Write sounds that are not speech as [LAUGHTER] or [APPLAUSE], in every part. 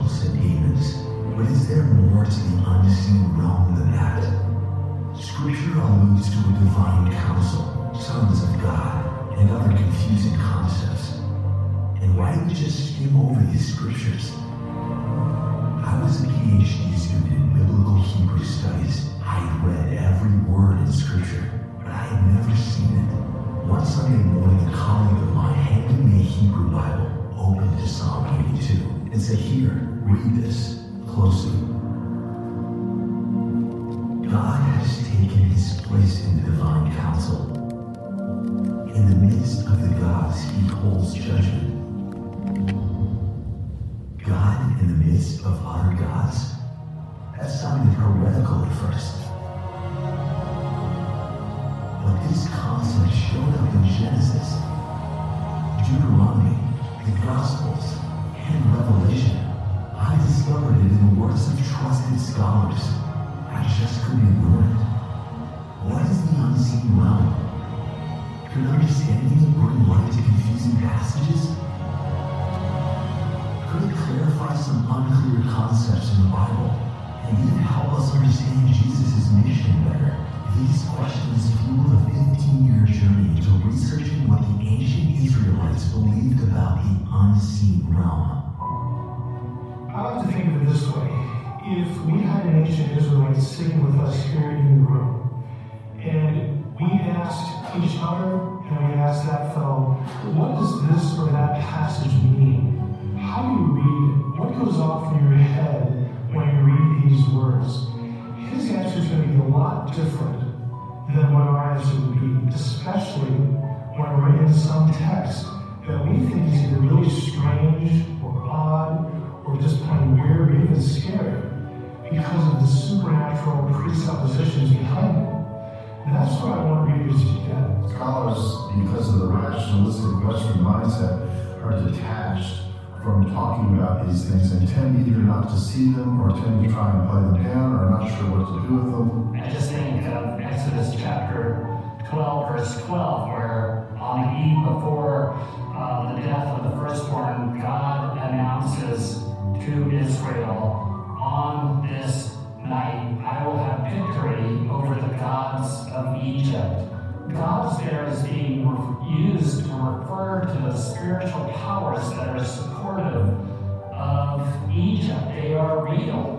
angels and demons, but is there more to the unseen realm than that? Scripture alludes to a divine council, sons of God, and other confusing concepts. And why do we just skim over these scriptures? I was a PhD student in biblical Hebrew studies. I had read every word in scripture, but I had never seen it. One Sunday morning, a colleague of mine handed me a Hebrew Bible, opened to Psalm 82, and said, Here, read this closely. God has taken his place in the divine council. In the midst of the gods, he holds judgment. God in the midst of other gods? That sounded heretical at first. But this concept showed up in Genesis, Deuteronomy, the Gospels, and Revelation. I discovered it in the works of trusted scholars. I just couldn't ignore it. What is the unseen realm? Could understanding bring light to confusing passages? Could it clarify some unclear concepts in the Bible and even help us understand Jesus' mission better? These questions fueled a 15-year journey into researching what the ancient Israelites believed about the unseen realm. I like to think of it this way. If we had an ancient Israelite sitting with us here in the room, and we asked each other, and we asked that fellow, what does this or that passage mean? How do you read it? What goes off in your head when you read these words? His answer is going to be a lot different than what our answer would be, especially when we're in some text that we think is either really strange or odd because of the supernatural presuppositions behind it. And that's what I want readers to get. Scholars, because of the rationalistic Western mindset, are detached from talking about these things and tend either not to see them or tend to try and play them down or not sure what to do with them. I just think of Exodus chapter 12, verse 12, where on the eve before uh, the death of the firstborn, God announces to Israel, on this night I will have victory over the gods of Egypt. Gods there is being used to refer to the spiritual powers that are supportive of Egypt. They are real.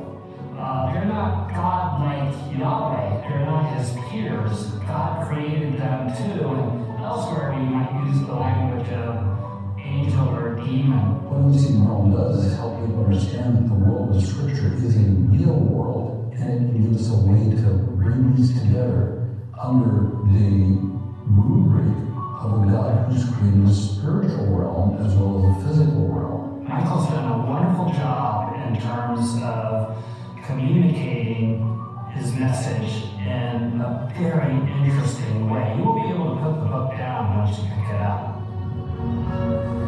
Uh, they're not God like Yahweh. They're not his peers. God created them too. And elsewhere we might use the language of angel or demon. What unseen realm does is help understand that the world of Scripture is a real world, and it gives us a way to bring these together under the rubric of a God who's created a spiritual realm as well as a physical realm. Michael's done a wonderful job in terms of communicating his message in a very interesting way. You will be able to put the book down once you pick it up.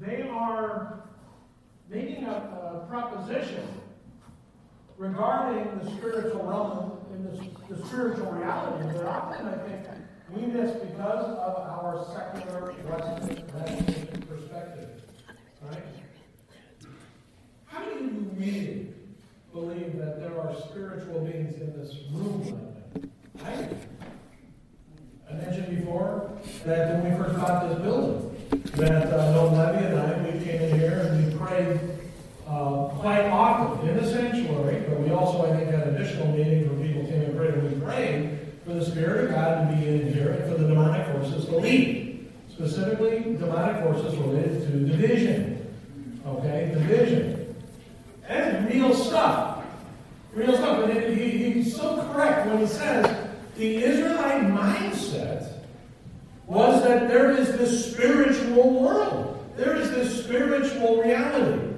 They are making a, a proposition regarding the spiritual realm and the, the spiritual reality that often I think we miss because of our secular Western perspective. Right? How do you really believe that there are spiritual beings in this room right now? I, I mentioned before bought this building, that uh, Noel Levy and I, we came in here and we prayed uh, quite often in the sanctuary, but we also, I think, had additional meetings where people came and prayed, and we prayed for the Spirit of God to be in here and for the demonic forces to leave. Specifically, demonic forces related to division. Okay? Division. And real stuff. Real stuff. And he, he's so correct when he says the was that there is this spiritual world. There is this spiritual reality.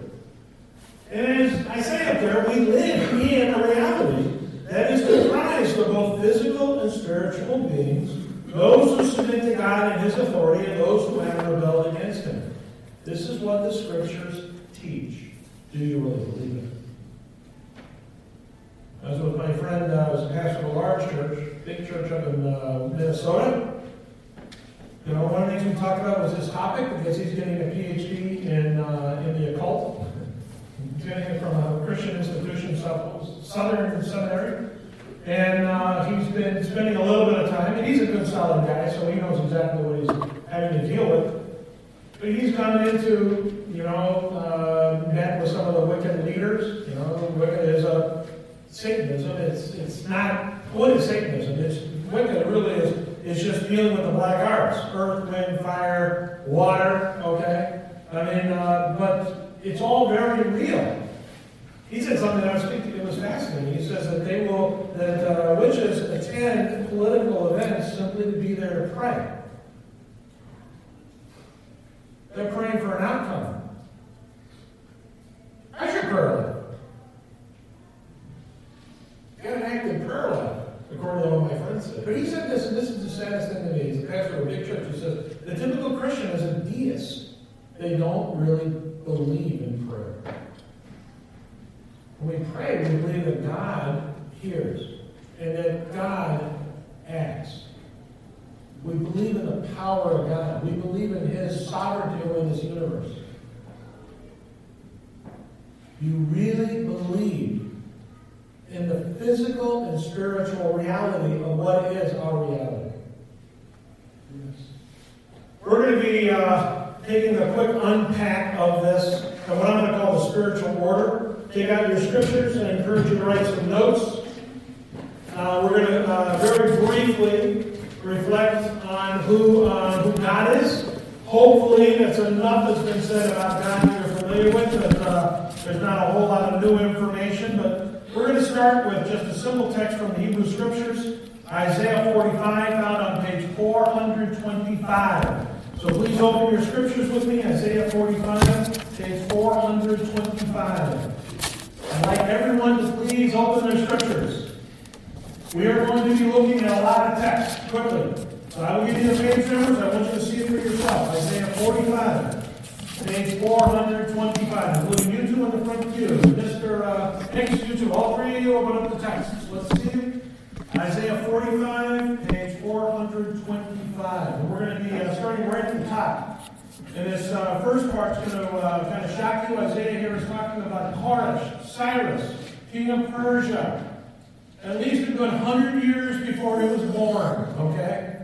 And as I say up there, we live in a reality that is comprised of both physical and spiritual beings, those who submit to God and His authority, and those who have rebelled against Him. This is what the Scriptures teach. Do you really believe it? As with my friend I uh, was a pastor of a large church, big church up in uh, Minnesota. You know, one of the things we talked about was this topic because he's getting a PhD in, uh, in the occult. He's getting it from a Christian institution, Southern Seminary. And uh, he's been spending a little bit of time, and he's a good, solid guy, so he knows exactly what he's having to deal with. But he's gone into, you know, uh, met with some of the wicked leaders. You know, wicked is a Satanism. It's it's not what is Satanism? It's wicked. Really is is just dealing with the black arts: earth, wind, fire, water. Okay, I mean, uh, but it's all very real. He said something I was thinking it was fascinating. He says that they will that uh, witches attend political events simply to be there to pray. They're praying for an outcome. Your prayer life? Got an active prayer life, according to what my friend said. But he said this, and this is the saddest thing to me. He's a pastor of a big church. He says the typical Christian is a deist. They don't really believe in prayer. When we pray, we believe that God hears and that God acts. We believe in the power of God. We believe in His sovereignty over this universe. You really believe in the physical and spiritual reality of what is our reality. Yes. We're going to be uh, taking a quick unpack of this and what I'm going to call the spiritual order. Take out your scriptures and encourage you to write some notes. Uh, we're going to uh, very briefly reflect on who, uh, who God is. Hopefully, that's enough that's been said about God you're familiar with. That, uh, there's not a whole lot of new information, but start with just a simple text from the Hebrew Scriptures, Isaiah 45, found on page 425. So please open your scriptures with me, Isaiah 45, page 425. I'd like everyone to please open their scriptures. We are going to be looking at a lot of text quickly. So I will give you the page numbers. I want you to see it for yourself. Isaiah 45, page 425, including you two in the front pew. Mr. Uh, you two, all three of you open up the text. Let's see. Isaiah 45, page 425. And we're going to be uh, starting right at the top. And this uh, first part's going to uh, kind of shock you. Isaiah here is talking about Koresh, Cyrus, king of Persia at least a good hundred years before he was born. Okay?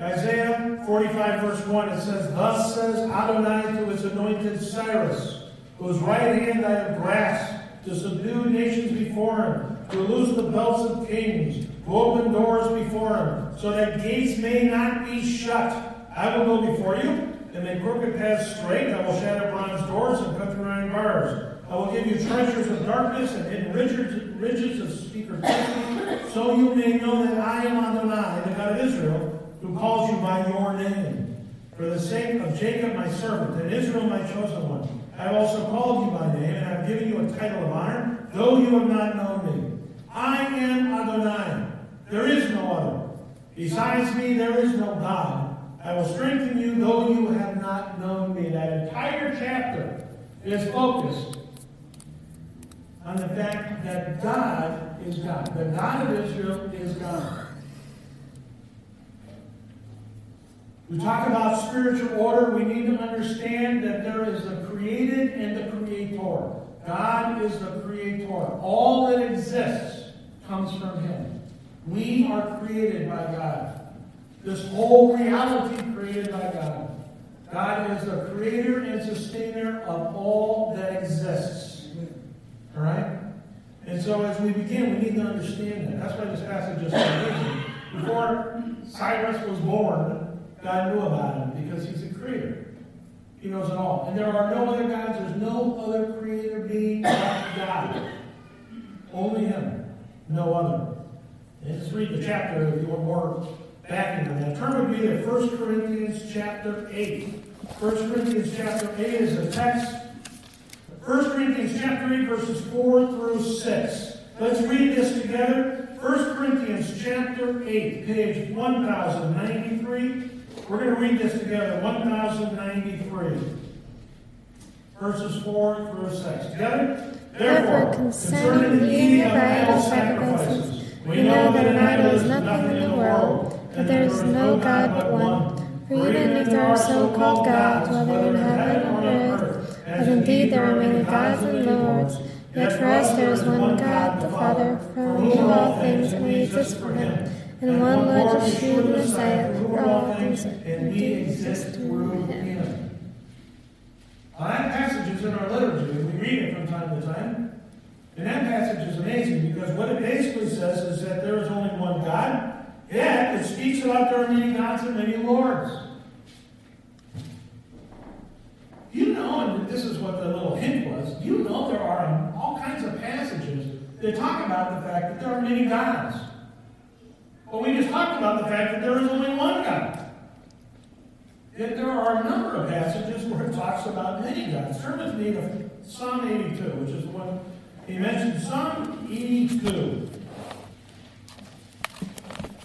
Isaiah 45, verse 1, it says, Thus says Adonai to his anointed Cyrus, whose right hand I have grasped, to subdue nations before him, to loose the belts of kings, to open doors before him, so that gates may not be shut. I will go before you, and make crooked paths straight. I will shatter bronze doors and cut through iron bars. I will give you treasures of darkness and hidden riches, of secret places, so you may know that I am Adonai, the God of Israel, who calls you by your name. For the sake of Jacob my servant, and Israel my chosen one, I have also called you by name, and I have given you a title of honor, though you have not known me. I am Adonai. There is no other. Besides me, there is no God. I will strengthen you, though you have not known me. That entire chapter is focused on the fact that God is God. The God of Israel is God. We talk about spiritual order. We need to understand that there is the created and the creator. God is the creator. All that exists comes from Him. We are created by God. This whole reality created by God. God is the creator and sustainer of all that exists. All right? And so as we begin, we need to understand that. That's why this passage is so amazing. Before Cyrus was born, God knew about him because he's a creator. He knows it all. And there are no other gods. There's no other creator being but God. Only him. No other. And just read the chapter if you want more backing on that. Turn with me to 1 Corinthians chapter 8. 1 Corinthians chapter 8 is a text 1 Corinthians chapter 8, verses 4 through 6. Let's read this together. 1 Corinthians chapter 8, page 1093. We're going to read this together. 1093. Verses 4 through 6. Together? Therefore, concerning the eating of sacrifices, we know that an idol is nothing in the world, that there is no God but one. For even if there are so-called gods, whether in heaven or earth, as indeed there are many gods and lords, yet for us there is one God, the Father, from whom all things and we exist for him, and one Lord Yeshua Messiah, for all things and we exist through him. Now, that passage is in our liturgy, and we read it from time to time. And that passage is amazing because what it basically says is that there is only one God, yet it speaks about there are many gods and many lords. You know, and this is what the little hint was, you know there are all kinds of passages that talk about the fact that there are many gods. But we just talked about the fact that there is only one God. Yet there are a number of passages where it talks about many gods. Turn with me to Psalm 82, which is the one he mentioned. Psalm 82,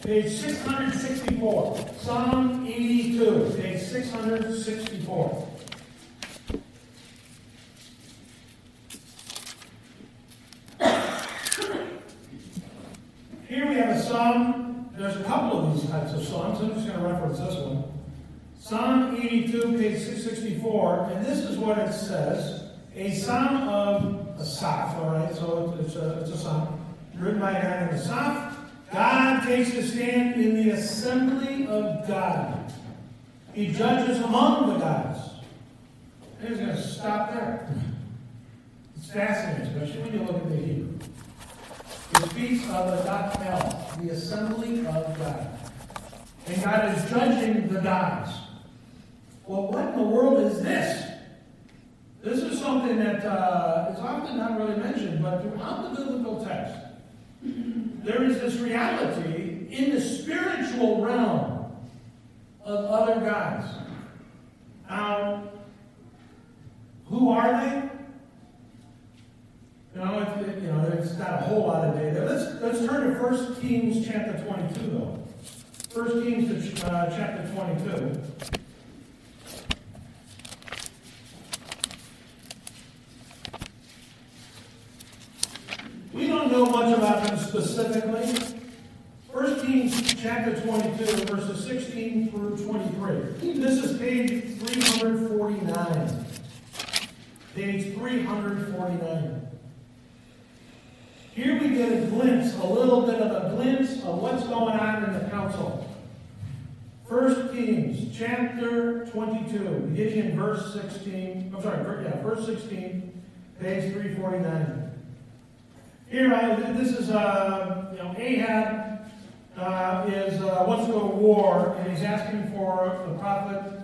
page 664. Psalm 82, page 664. Here we have a psalm. There's a couple of these types of psalms. I'm just going to reference this one. Psalm 82, page 664, and this is what it says. A psalm of Asaph, all right? So it's a, it's a psalm written by a Asaph. God takes his stand in the assembly of God. He judges among the gods. And he's going to stop there. It's fascinating, especially when you look at the Hebrew. It speaks of the Dakel, the assembly of God. And God is judging the gods. Well, what in the world is this? This is something that uh, is often not really mentioned, but throughout the biblical text, there is this reality in the spiritual realm of other gods. Now, who are they? You know, it, you know, it's not a whole lot of data. Let's let's turn to 1 Kings chapter 22, though. 1 Kings uh, chapter 22. We don't know much about them specifically. 1 Kings chapter 22, verses 16 through 23. This is page 349. Page 349. Here we get a glimpse, a little bit of a glimpse of what's going on in the council. 1 Kings chapter 22, beginning in verse 16. I'm sorry, yeah, verse 16, page 349. Here, uh, this is, uh, you know, Ahab uh, is uh, wants to go to war, and he's asking for the prophet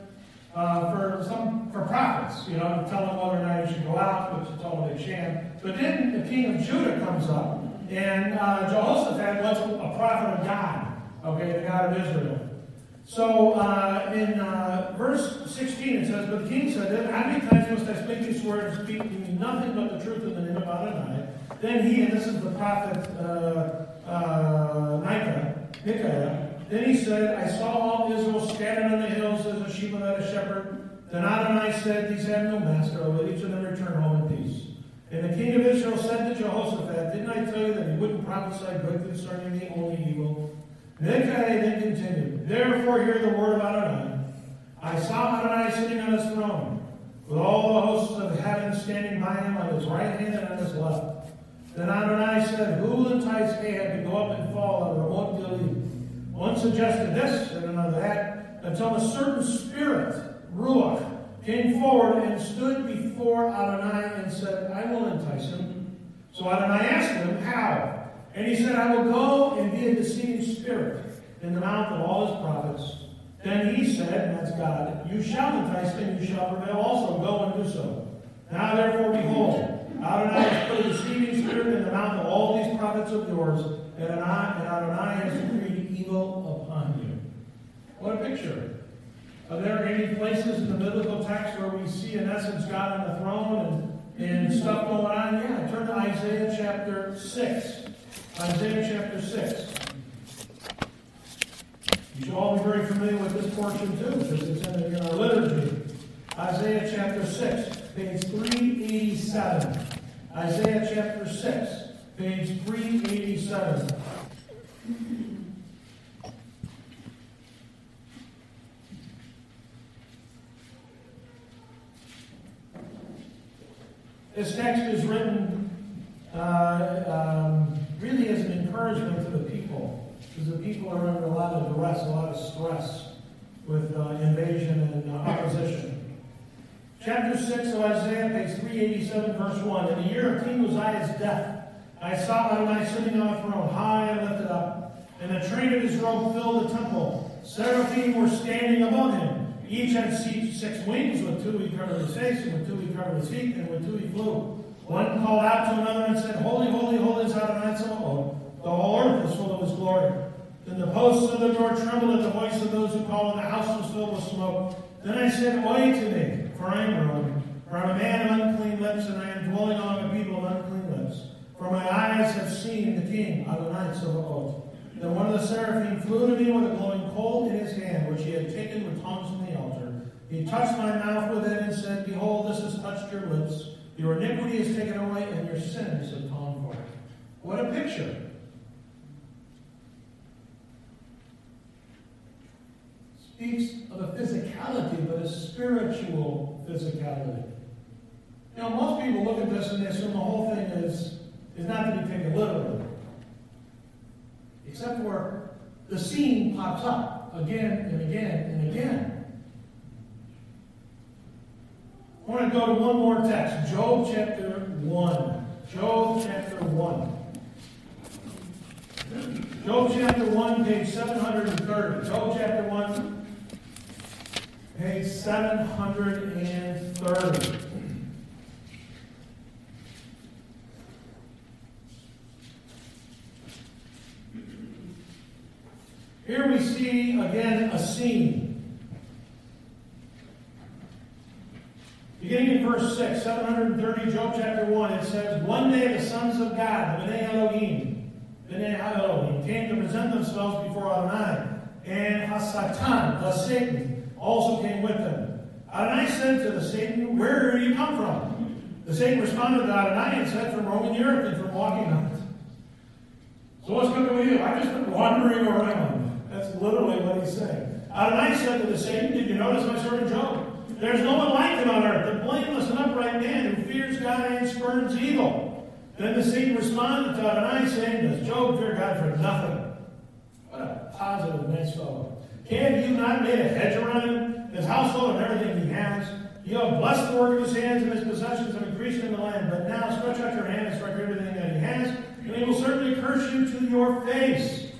uh, for some for prophets, you know, to tell them whether or not he should go out, but to tell them they shan't. But then the king of Judah comes up, and uh, Jehoshaphat wants a prophet of God, okay, the God of Israel. So uh, in uh, verse 16 it says, But the king said, How many times must I speak these words, speak to me nothing but the truth in the name of Adonai? Then he, and this is the prophet uh, uh, Micah, Micaiah, then he said, I saw all Israel scattered on the hills as a sheep without a shepherd. Then Adonai said, These have no master, let each of them return home in peace. And the king of Israel said to Jehoshaphat, Didn't I tell you that he wouldn't prophesy good concerning me, only evil? Micaiah then continued, Therefore hear the word of Adonai. I saw Adonai sitting on his throne, with all the hosts of heaven standing by him on his right hand and on his left. Said, Who will entice Ahab to go up and fall on Ramoth Gilead? One suggested this and another that, until a certain spirit, Ruach, came forward and stood before Adonai and said, I will entice him. So Adonai asked him, How? And he said, I will go and be a deceiving spirit in the mouth of all his prophets. Then he said, and that's God, You shall entice him, you shall prevail also. Go and do so. Now therefore, behold, Adonai has put a deceiving spirit in the mouth of all these prophets of yours, and Adonai has decreed evil upon you. What a picture. Are there any places in the biblical text where we see, in essence, God on the throne and, and stuff going on? Yeah, turn to Isaiah chapter 6. Isaiah chapter 6. You should all be very familiar with this portion too, because it's in, in our liturgy. Isaiah chapter 6, page 387. Isaiah chapter 6, page 387. This text is written uh, um, really as an encouragement to the people, because the people are under a lot of duress, a lot of stress with uh, invasion and uh, opposition. Chapter 6 of Isaiah, page 387, verse 1. In the year of King Uzziah's death, I saw Adonai sitting on a throne, high and lifted up, and the train of his robe filled the temple. Seraphim were standing above him. Each had six wings, with two he covered his face, and with two he covered his feet, and with two he flew. One called out to another and said, Holy, holy, holy is Adonai Tzebaoth. The whole earth is full of his glory. Then the posts of the door trembled at the voice of those who called, and the house was filled with smoke. Then I said, Woe to me, for I am. For I am a man of unclean lips, and I am dwelling among a people of unclean lips. For my eyes have seen the King, Adonai Tzebaoth. Then one of the seraphim flew to me with a glowing coal in his hand, which he had taken with tongs from the altar. He touched my mouth with it and said, Behold, this has touched your lips. Your iniquity is taken away, and your sins atoned for. What a picture. Speaks of a physicality, but a spiritual physicality. Now, most people look at this and they assume the whole thing is, is not to be taken literally except for the scene pops up again and again and again. I want to go to one more text Job chapter 1. Job chapter 1. Job chapter 1, page 730. Job chapter 1, page 730. Here we see again a scene. Beginning in verse 6, 730, Job chapter 1, it says, One day the sons of God, the B'nai Elohim, B'nai Elohim, came to present themselves before Adonai, and Hasatan, the Satan, also came with them. Adonai said to the Satan, Where do you come from? The Satan responded to Adonai and said, From roaming the earth and from walking on it. So what's going with you? I've just been wandering around. That's literally what he's saying. Adonai said to the Satan, Did you notice my servant Job? There's no one like him on earth, a blameless and upright man who fears God and spurns evil. Then the Satan responded to Adonai, saying, Does Job fear God for nothing? What a positive, nice fellow. Can you not made a hedge around him, his household, and everything he has? You have blessed the work of his hands, and his possessions have increased in the land. But now stretch out your hand and strike everything that he has, and he will certainly curse you to your face.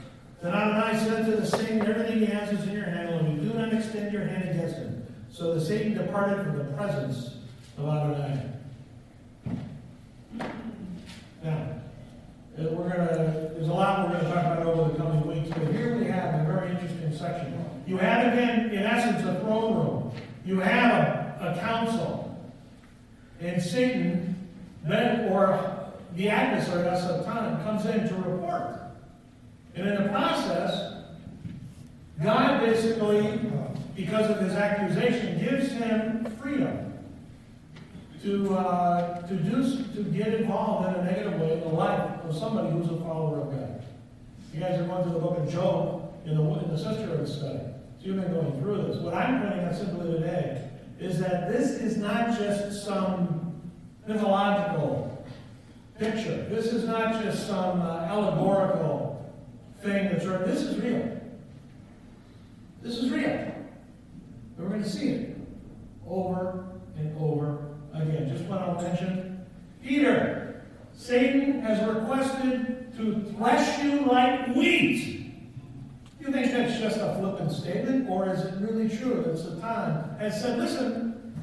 Then Adonai said to the Satan, Everything he has is in your hand, and you do not extend your hand against him. So the Satan departed from the presence of Adonai. Now, we're gonna, there's a lot we're going to talk about over the coming weeks, but here we have a very interesting section. You have, again, in essence, a throne room. You have a, a council. And Satan, then, or the adversary, that's time, comes in to report. And in the process, God basically, because of his accusation, gives him freedom to, uh, to, do, to get involved in a negative way in the life of somebody who's a follower of God. You guys are going through the book of Job in the, in the sisterhood study. So you've been going through this. What I'm pointing out simply today is that this is not just some mythological picture. This is not just some uh, allegorical thing that's right. This is real. This is real. And we're going to see it over and over again. Just what I'll mention. Peter, Satan has requested to thresh you like wheat. You think that's just a flippant statement, or is it really true that Satan has said, listen,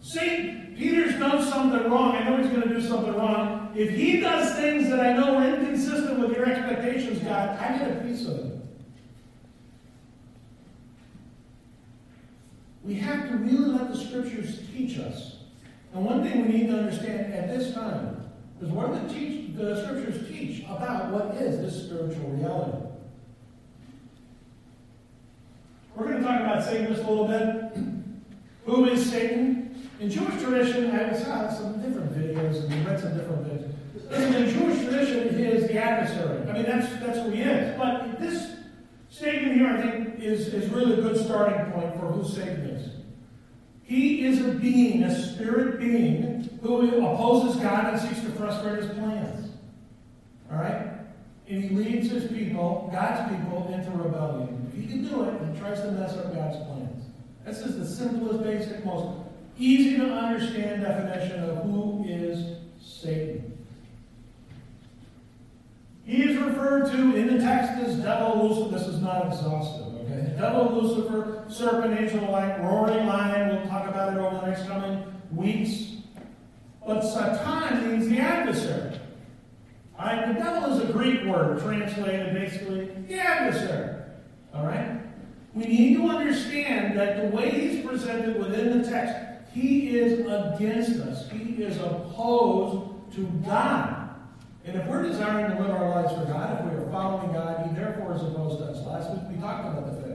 see, Peter's done something wrong. I know he's going to do something wrong. If he does things that I know are inconsistent with your expectations, God, I get a piece of it. We have to really let the scriptures teach us. And one thing we need to understand at this time is what the, teach, the scriptures teach about what is this spiritual reality. We're going to talk about Satan just a little bit. Who is Satan? In Jewish tradition, I saw some different videos and read some different videos. In the Jewish tradition, he is the adversary. I mean, that's, that's who he is. But this statement here, I think, is, is really a good starting point for who Satan is. He is a being, a spirit being, who opposes God and seeks to frustrate his plans. All right? And he leads his people, God's people, into rebellion. He can do it, he tries to mess up God's plans. This is the simplest, basic, most easy to understand definition of who is Satan. He is referred to in the text as devil Lucifer. This is not exhaustive, okay? Devil Lucifer, serpent, angel like, roaring lion. We'll talk about it over the next coming weeks. But Satan means the adversary. All right, the devil is a Greek word translated basically the adversary. All right? We need to understand that the way he's presented within the text, he is against us. He is opposed to God. And if we're desiring to live our lives for God, if we are following God, he therefore is opposed to us. Last week we talked about the fact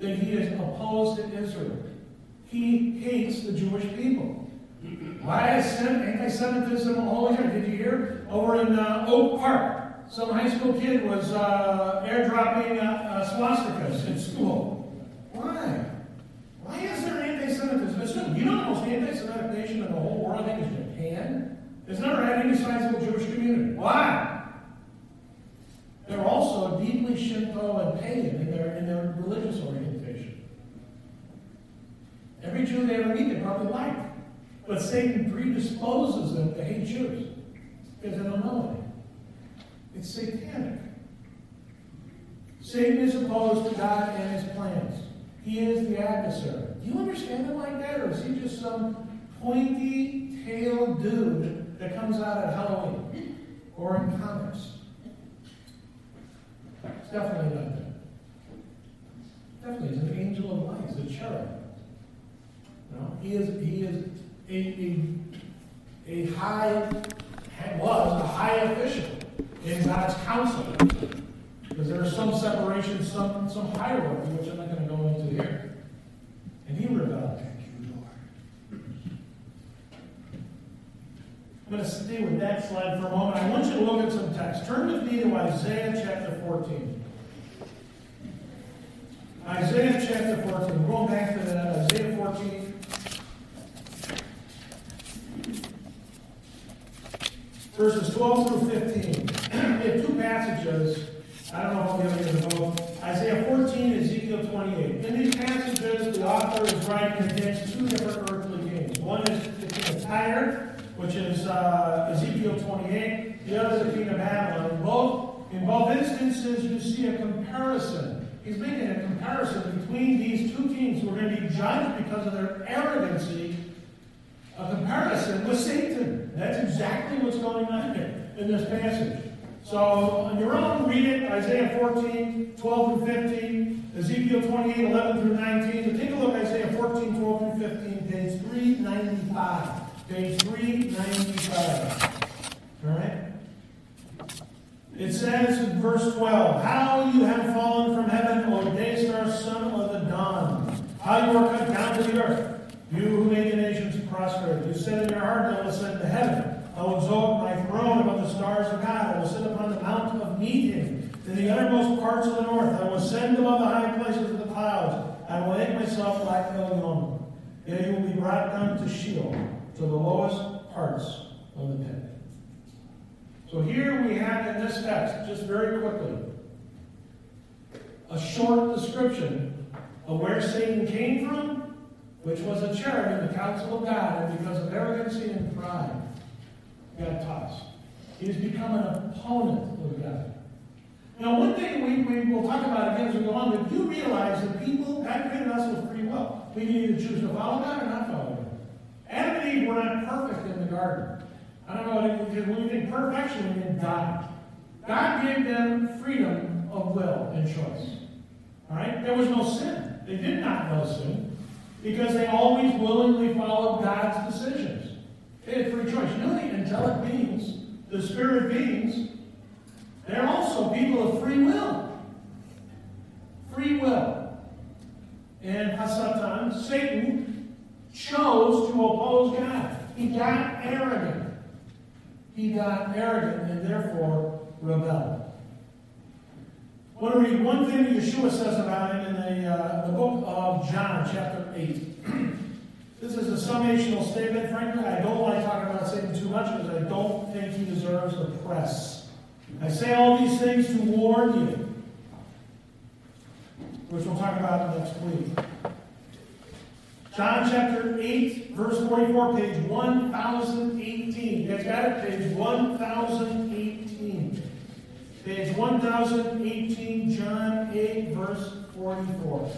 that he is opposed to Israel. He hates the Jewish people. Why is anti-Semitism always here? Did you hear? Over in uh, Oak Park, some high school kid was uh, airdropping uh, uh, swastikas in school. Why? Why is there anti-Semitism? Listen, you know the most anti-Semitic nation in the whole world, I think, is Japan. It's never had any sizable Jewish community. Why? They're also deeply Shinto and pagan in their, in their religious orientation. Every Jew they ever meet, they probably like. But Satan predisposes them to hate Jews because they don't know it. It's satanic. Satan is opposed to God and his plans. He is the adversary. Do you understand him like that, or is he just some pointy tailed dude that comes out at Halloween or in comics? It's definitely not that. Definitely, he's an angel of light. He's a cherub. No, he is. He is a, a, a high, was a high official in God's counsel. Because there is some separation, some, some hierarchy, which I'm not going to go into here. And he rebelled. Thank you, Lord. I'm going to stay with that slide for a moment. I want you to look at some text. Turn with me to Isaiah chapter 14. Isaiah chapter 14. We're going back to that. Isaiah 14. verses 12 through 15. We have two passages. I don't know if able to both. Isaiah 14, and Ezekiel 28. In these passages, the author is writing against two different earthly kings. One is the king of Tyre, which is uh, Ezekiel 28. The other is the king of Babylon. Both, in both instances, you see a comparison. He's making a comparison between these two kings who are going to be judged because of their arrogancy a comparison with Satan. That's exactly what's going on here in this passage. So on your own, read it, Isaiah 14, 12 through 15, Ezekiel 28, 11 through 19. But take a look, at Isaiah 14, 12 through 15, page 395. Page 395. All right? It says in verse 12, How you have fallen from heaven, O Daystar, son of the dawn. How you are cut down to the earth. You who made the nations prosper, you said in your heart, I will ascend to heaven. I will exalt my throne above the stars of God. I will sit upon the mountain of meeting. In the uttermost parts of the north, I will ascend above the high places of the clouds. I will make myself like Elyon. Yet you will be brought down to Sheol, to the lowest parts of the pit. So here we have in this text, just very quickly, a short description of where Satan came from which was a cherub in the council of God, and because of arrogancy and pride, tossed. He has become an opponent of God. Now, one thing we, we will talk about again as we go on, but do realize that people, God created us with free will. We can either choose to follow God or not follow God. Adam and Eve were not perfect in the garden. I don't know, when we think perfection, we mean God. God gave them freedom of will and choice. All right? There was no sin. They did not know sin because they always willingly followed God's decisions. They had free choice. You know, the angelic beings, the spirit beings, they're also people of free will. Free will. And Hasatan, Satan, chose to oppose God. He got arrogant. he got arrogant and therefore rebelled. I want to read one thing Yeshua says about him in the, uh, the book of John, chapter 8. This is a summational statement. Frankly, I don't like talking about Satan too much because I don't think he deserves the press. I say all these things to warn you, which we'll talk about next week. John chapter 8, verse 44, page 1018. You guys got it? Page 1018. Page 1018, John 8, verse 44.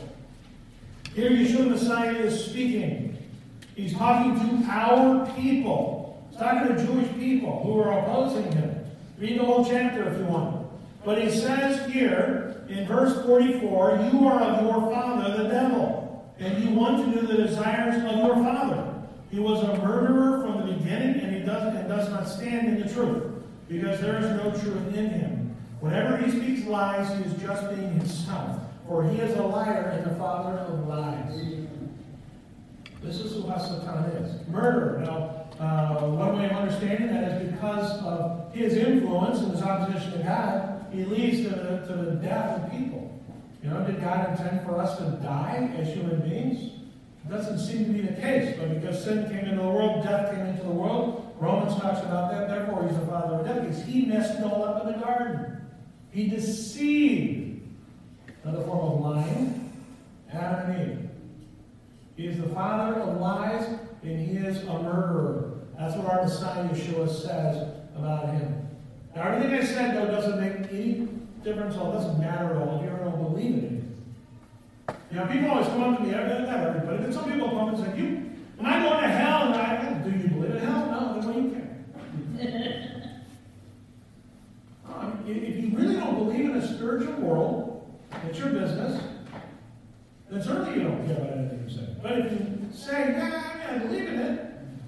Here Yeshua Messiah is speaking. He's talking to our people. He's talking to Jewish people who are opposing him. Read the whole chapter if you want. But he says here in verse 44, You are of your father, the devil, and you want to do the desires of your father. He was a murderer from the beginning, and he does, and does not stand in the truth, because there is no truth in him. Whenever he speaks lies, he is just being himself, for he is a liar and the father of lies. This is who Hasatan is. Murderer. Now, uh, one way of understanding that is because of his influence and his opposition to God, he leads to the, to the death of people. You know, did God intend for us to die as human beings? It doesn't seem to be the case, but because sin came into the world, death came into the world, Romans talks about that, therefore he's the father of death, because he messed it all up in the garden. He deceived, another form of lying, Adam and Eve. He is the father of lies, and he is a murderer. That's what our Messiah Yeshua says about him. Now, everything I said, though, doesn't make any difference, or doesn't matter at all you don't believe in it. You know, people always come up to me, not everybody, but some people come up and say, you, am I going to hell? And I, do you believe in hell? No, then you can. if you really don't believe in a spiritual world, it's your business, then certainly you don't care about anything you say. But if you say, nah, I believe in it,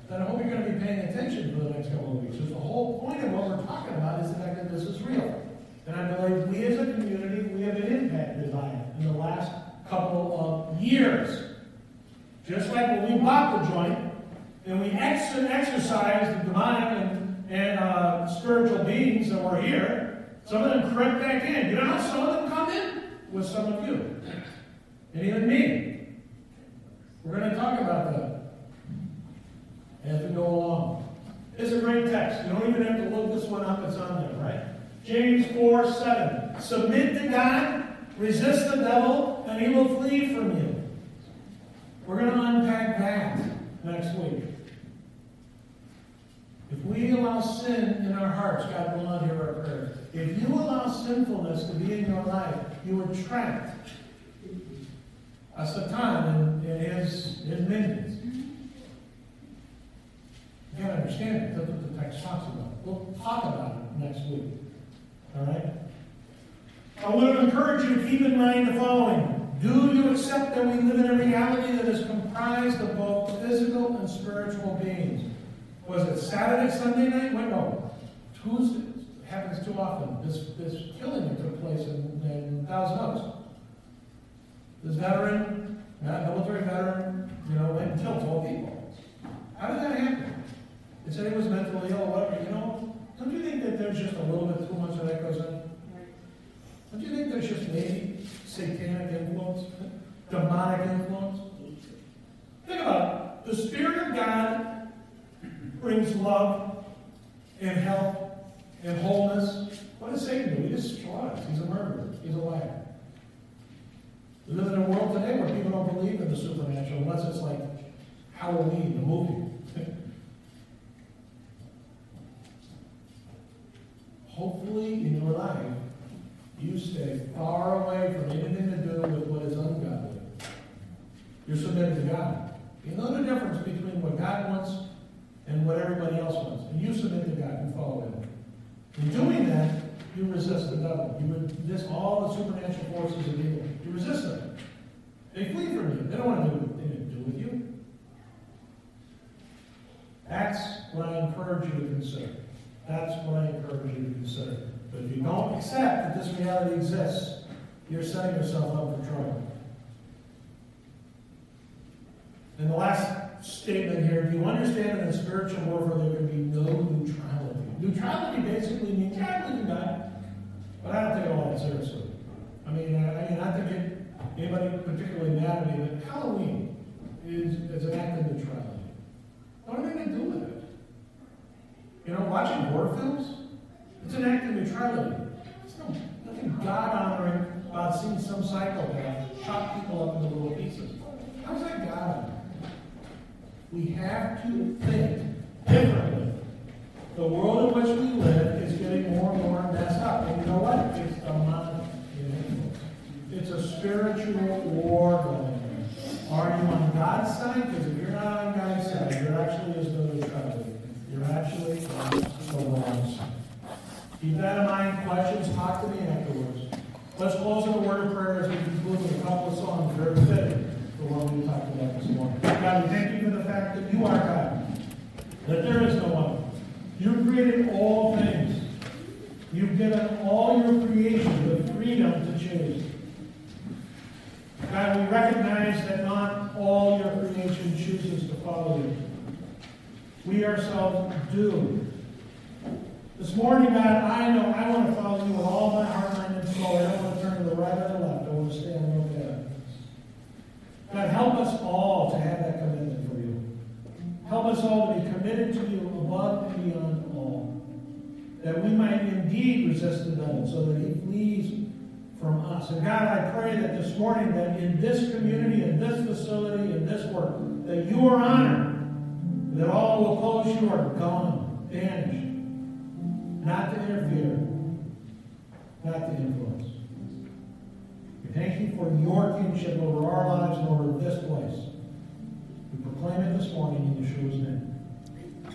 then I hope you're going to be paying attention for the next couple of weeks. Because the whole point of what we're talking about is the fact that this is real. And I believe we as a community, we have been impacted by it in the last couple of years. Just like when we bought the joint and we ex- exercised the demonic and, and uh, spiritual beings that were here, some of them crept back in. You know how some of them come in? With some of you. And even me. We're going to talk about that as we go along. It's a great text. You don't even have to look this one up, it's on there, right? James 4 7. Submit to God, resist the devil, and he will flee from you. We're going to unpack that next week. If we allow sin in our hearts, God will not hear our prayers. If you allow sinfulness to be in your life, you attract a Satan and, and his, his minions. You gotta understand it. That's what the text talks about. We'll talk about it next week. All right? I want to encourage you to keep in mind the following. Do you accept that we live in a reality that is comprised of both physical and spiritual beings? Was it Saturday, Sunday night? Wait, no. Tuesday. Happens too often. This, this killing that took place in, in Thousand Oaks. This veteran, military veteran, you know, went and killed 12 people. How did that happen? They said he was mentally ill or whatever. You know, don't you think that there's just a little bit too much of that goes in? Don't you think there's just maybe satanic influence, demonic influence? Think about it. The Spirit of God brings love and health and wholeness. What does Satan do? He destroys. He's a murderer. He's a liar. We live in a world today where people don't believe in the supernatural unless it's like Halloween, the movie. [LAUGHS] Hopefully, in your life, you stay far away from anything to do with what is ungodly. You're submitted to God. You know the difference between what God wants and what everybody else wants. And you submit to God and follow Him. In doing that, you resist the devil. You resist all the supernatural forces of evil. You resist them. They flee from you. They don't want to do anything to do with you. That's what I encourage you to consider. That's what I encourage you to consider. But if you don't accept that this reality exists, you're setting yourself up for trouble. And the last statement here do you understand that in spiritual warfare there can be no neutrality? Neutrality basically means, yeah, I believe in God, but I don't take it all that seriously. I mean, I, I mean, not to get anybody particularly mad at me, but Halloween is, is an act of neutrality. What am I going to do with it? You know, watching horror films, it's an act of neutrality. It's no, nothing God honoring about seeing some psychopath chop people up into little pieces. How's that God honoring? We have to think differently. The world in which we live is getting more and more messed up. And you know what? It's demonic. It's a spiritual war going on. Are you on God's side? Because if you're not on God's side, there actually is no neutrality. You're actually on the wrong side. Keep that in mind. Questions, talk to me afterwards. Let's close with a word of prayer as we conclude with a couple of songs very fitting for what we talked about this morning. God, we thank you for the fact that you are God, that there is no one. You created all things. You've given all your creation the freedom to choose. We recognize that not all your creation chooses to follow you. We ourselves do. This morning, God, I know I want to follow you with all my heart, mind, and soul. I don't want to turn to the right or the left. I want to stay on your path. God, help us all to have that commitment for you. Help us all to be committed to you above and beyond all. That we might indeed resist the devil so that he flees from us. And God, I pray that this morning, that in this community, in this facility, in this work, that you are honored, that all who oppose you are gone, banished, not to interfere, not to influence. We thank you for your kingship over our lives and over this place. We proclaim it this morning in Yeshua's name.